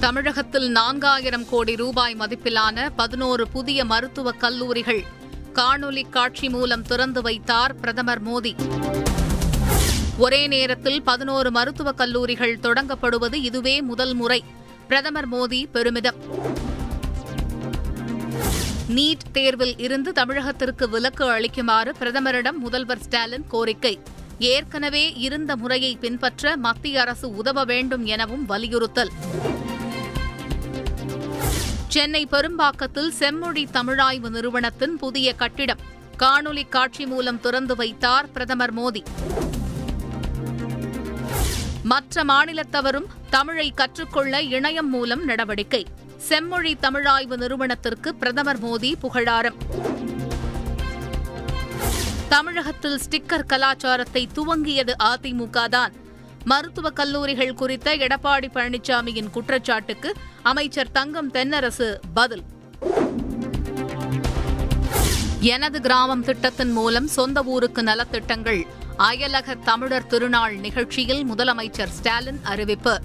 தமிழகத்தில் நான்காயிரம் கோடி ரூபாய் மதிப்பிலான பதினோரு புதிய மருத்துவக் கல்லூரிகள். காணொலி காட்சி மூலம் திறந்து வைத்தார் பிரதமர் மோடி. ஒரே நேரத்தில் பதினோரு மருத்துவக் கல்லூரிகள் தொடங்கப்படுவது இதுவே முதல் முறை. பிரதமர் மோடி பெருமிதம். நீட் தேர்வில் இருந்து தமிழகத்திற்கு விலக்கு அளிக்குமாறு பிரதமரிடம் முதல்வர் ஸ்டாலின் கோரிக்கை. ஏற்கனவே இருந்த முறையை பின்பற்ற மத்திய அரசு உதவ வேண்டும் எனவும் வலியுறுத்தல். சென்னை பெரும்பாக்கத்தில் செம்மொழி தமிழாய்வு நிறுவனத்தின் புதிய கட்டிடம். காணொலி காட்சி மூலம் திறந்து வைத்தார் பிரதமர் மோடி. மற்ற மாநிலத்தவரும் தமிழை கற்றுக்கொள்ள இணையம் மூலம் நடவடிக்கை. செம்மொழி தமிழாய்வு நிறுவனத்திற்கு பிரதமர் மோடி புகழாரம். தமிழகத்தில் ஸ்டிக்கர் கலாச்சாரத்தை துவங்கியது அதிமுக தான். மருத்துவக் கல்லூரிகள் குறித்த எடப்பாடி பழனிசாமியின் குற்றச்சாட்டுக்கு அமைச்சர் தங்கம் தென்னரசு பதில். எனது கிராமம் திட்டத்தின் மூலம் சொந்த ஊருக்கு நலத்திட்டங்கள். அயலக தமிழர் திருநாள் நிகழ்ச்சியில் முதலமைச்சர் ஸ்டாலின் அறிவிப்பு.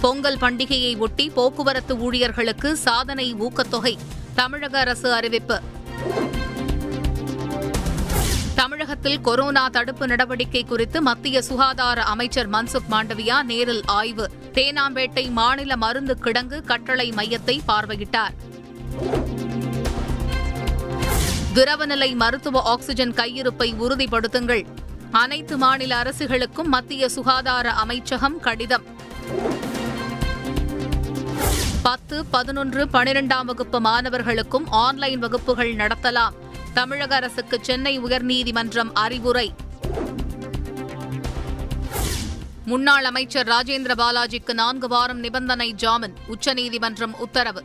பொங்கல் பண்டிகையை ஒட்டி போக்குவரத்து ஊழியர்களுக்கு சாதனை ஊக்கத்தொகை தமிழக அரசு அறிவிப்பு. தமிழகத்தில் கொரோனா தடுப்பு நடவடிக்கை குறித்து மத்திய சுகாதார அமைச்சர் மன்சுக் மாண்டவியா நேரில் ஆய்வு. தேனாம்பேட்டை மாநில மருந்து கிடங்கு கட்டளை மையத்தை பார்வையிட்டார். திரவநிலை மருத்துவ ஆக்ஸிஜன் கையிருப்பை உறுதிப்படுத்துங்கள். அனைத்து மாநில அரசுகளுக்கும் மத்திய சுகாதார அமைச்சகம் கடிதம். பத்து பதினொன்று பனிரெண்டாம் வகுப்பு மாணவர்களுக்கும் ஆன்லைன் வகுப்புகள் நடத்தலாம். தமிழக அரசுக்கு சென்னை உயர்நீதிமன்றம் அறிவுரை. முன்னாள் அமைச்சர் ராஜேந்திர பாலாஜிக்கு நான்கு வாரம் நிபந்தனை ஜாமீன் உச்சநீதிமன்றம் உத்தரவு.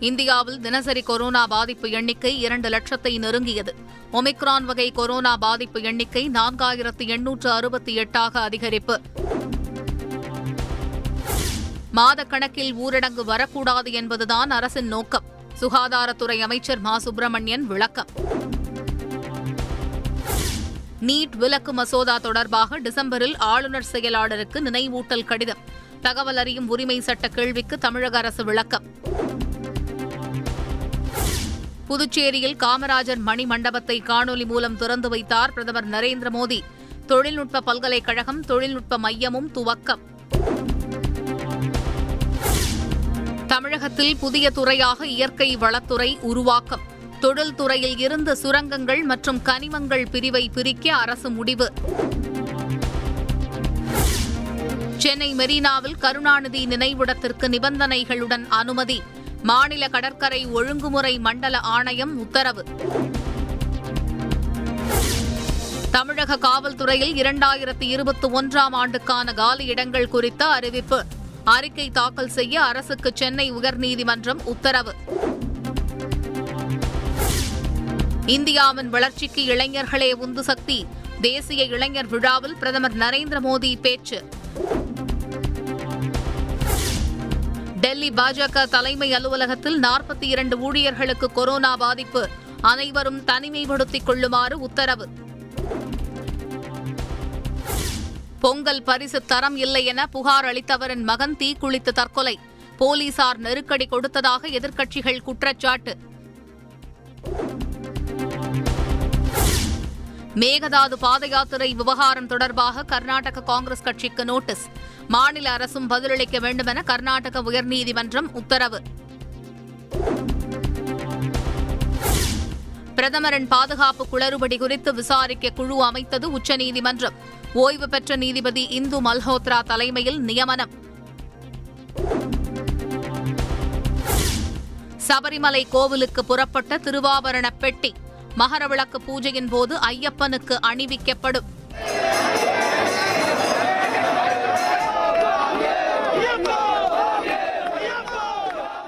இந்தியாவில் தினசரி கொரோனா பாதிப்பு எண்ணிக்கை இரண்டு லட்சத்தை நெருங்கியது. ஒமிக்ரான் வகை கொரோனா பாதிப்பு எண்ணிக்கை நான்காயிரத்து எண்ணூற்று அறுபத்தி எட்டாக அதிகரிப்பு. மாதக்கணக்கில் ஊரடங்கு வரக்கூடாது என்பதுதான் அரசின் நோக்கம். சுகாதாரத்துறை அமைச்சர் மா. சுப்பிரமணியன் விளக்கம். நீட் விலக்கு மசோதா தொடர்பாக டிசம்பரில் ஆளுநர் செயலாளருக்கு நினைவூட்டல் கடிதம். தகவல் அறியும் உரிமை சட்ட கேள்விக்கு தமிழக அரசு விளக்கம். புதுச்சேரியில் காமராஜர் மணி மண்டபத்தை காணொலி மூலம் திறந்து வைத்தார் பிரதமர் நரேந்திர மோடி. தொழில்நுட்ப பல்கலைக்கழகம் தொழில்நுட்ப மையமும் துவக்கம். தமிழகத்தில் புதிய துறையாக இயற்கை வளத்துறை உருவாக்கம். தொழில்துறையில் இருந்து சுரங்கங்கள் மற்றும் கனிமங்கள் பிரிவை பிரிக்க அரசு முடிவு. சென்னை மெரினாவில் கருணாநிதி நினைவிடத்திற்கு நிபந்தனைகளுடன் அனுமதி. மாநில கடற்கரை ஒழுங்குமுறை மண்டல ஆணையம் உத்தரவு. தமிழக காவல்துறையில் இரண்டாயிரத்தி இருபத்தி ஒன்றாம் ஆண்டுக்கான காலி இடங்கள் குறித்த அறிவிப்பு. அறிக்கை தாக்கல் செய்ய அரசுக்கு சென்னை உயர்நீதிமன்றம் உத்தரவு. இந்தியாவின் வளர்ச்சிக்கு இளைஞர்களே உந்து சக்தி. தேசிய இளைஞர் விழாவில் பிரதமர் நரேந்திர மோடி பேச்சு. டெல்லி பாஜக தலைமை அலுவலகத்தில் நாற்பத்தி இரண்டு ஊழியர்களுக்கு கொரோனா பாதிப்பு. அனைவரும் தனிமைப்படுத்திக் கொள்ளுமாறு உத்தரவு. பொங்கல் பரிசு தரம் இல்லை என புகார் அளித்தவரின் மகன் தீக்குளித்து தற்கொலை. போலீசார் நெருக்கடி கொடுத்ததாக எதிர்க்கட்சிகள் குற்றச்சாட்டு. மேகதாது பாத யாத்திரை விவகாரம் தொடர்பாக கர்நாடக காங்கிரஸ் கட்சிக்கு நோட்டீஸ். மாநில அரசும் பதிலளிக்க வேண்டும் என கர்நாடக உயர்நீதிமன்றம் உத்தரவு. பிரதமரின் பாதுகாப்பு குளறுபடி குறித்து விசாரிக்க குழு அமைத்தது உச்சநீதிமன்றம். ஓய்வு பெற்ற நீதிபதி இந்து மல்ஹோத்ரா தலைமையில் நியமனம். சபரிமலை கோவிலுக்கு புறப்பட்ட திருவாபரண பெட்டி. மகரவிளக்கு பூஜையின் போது ஐயப்பனுக்கு அணிவிக்கப்படும்.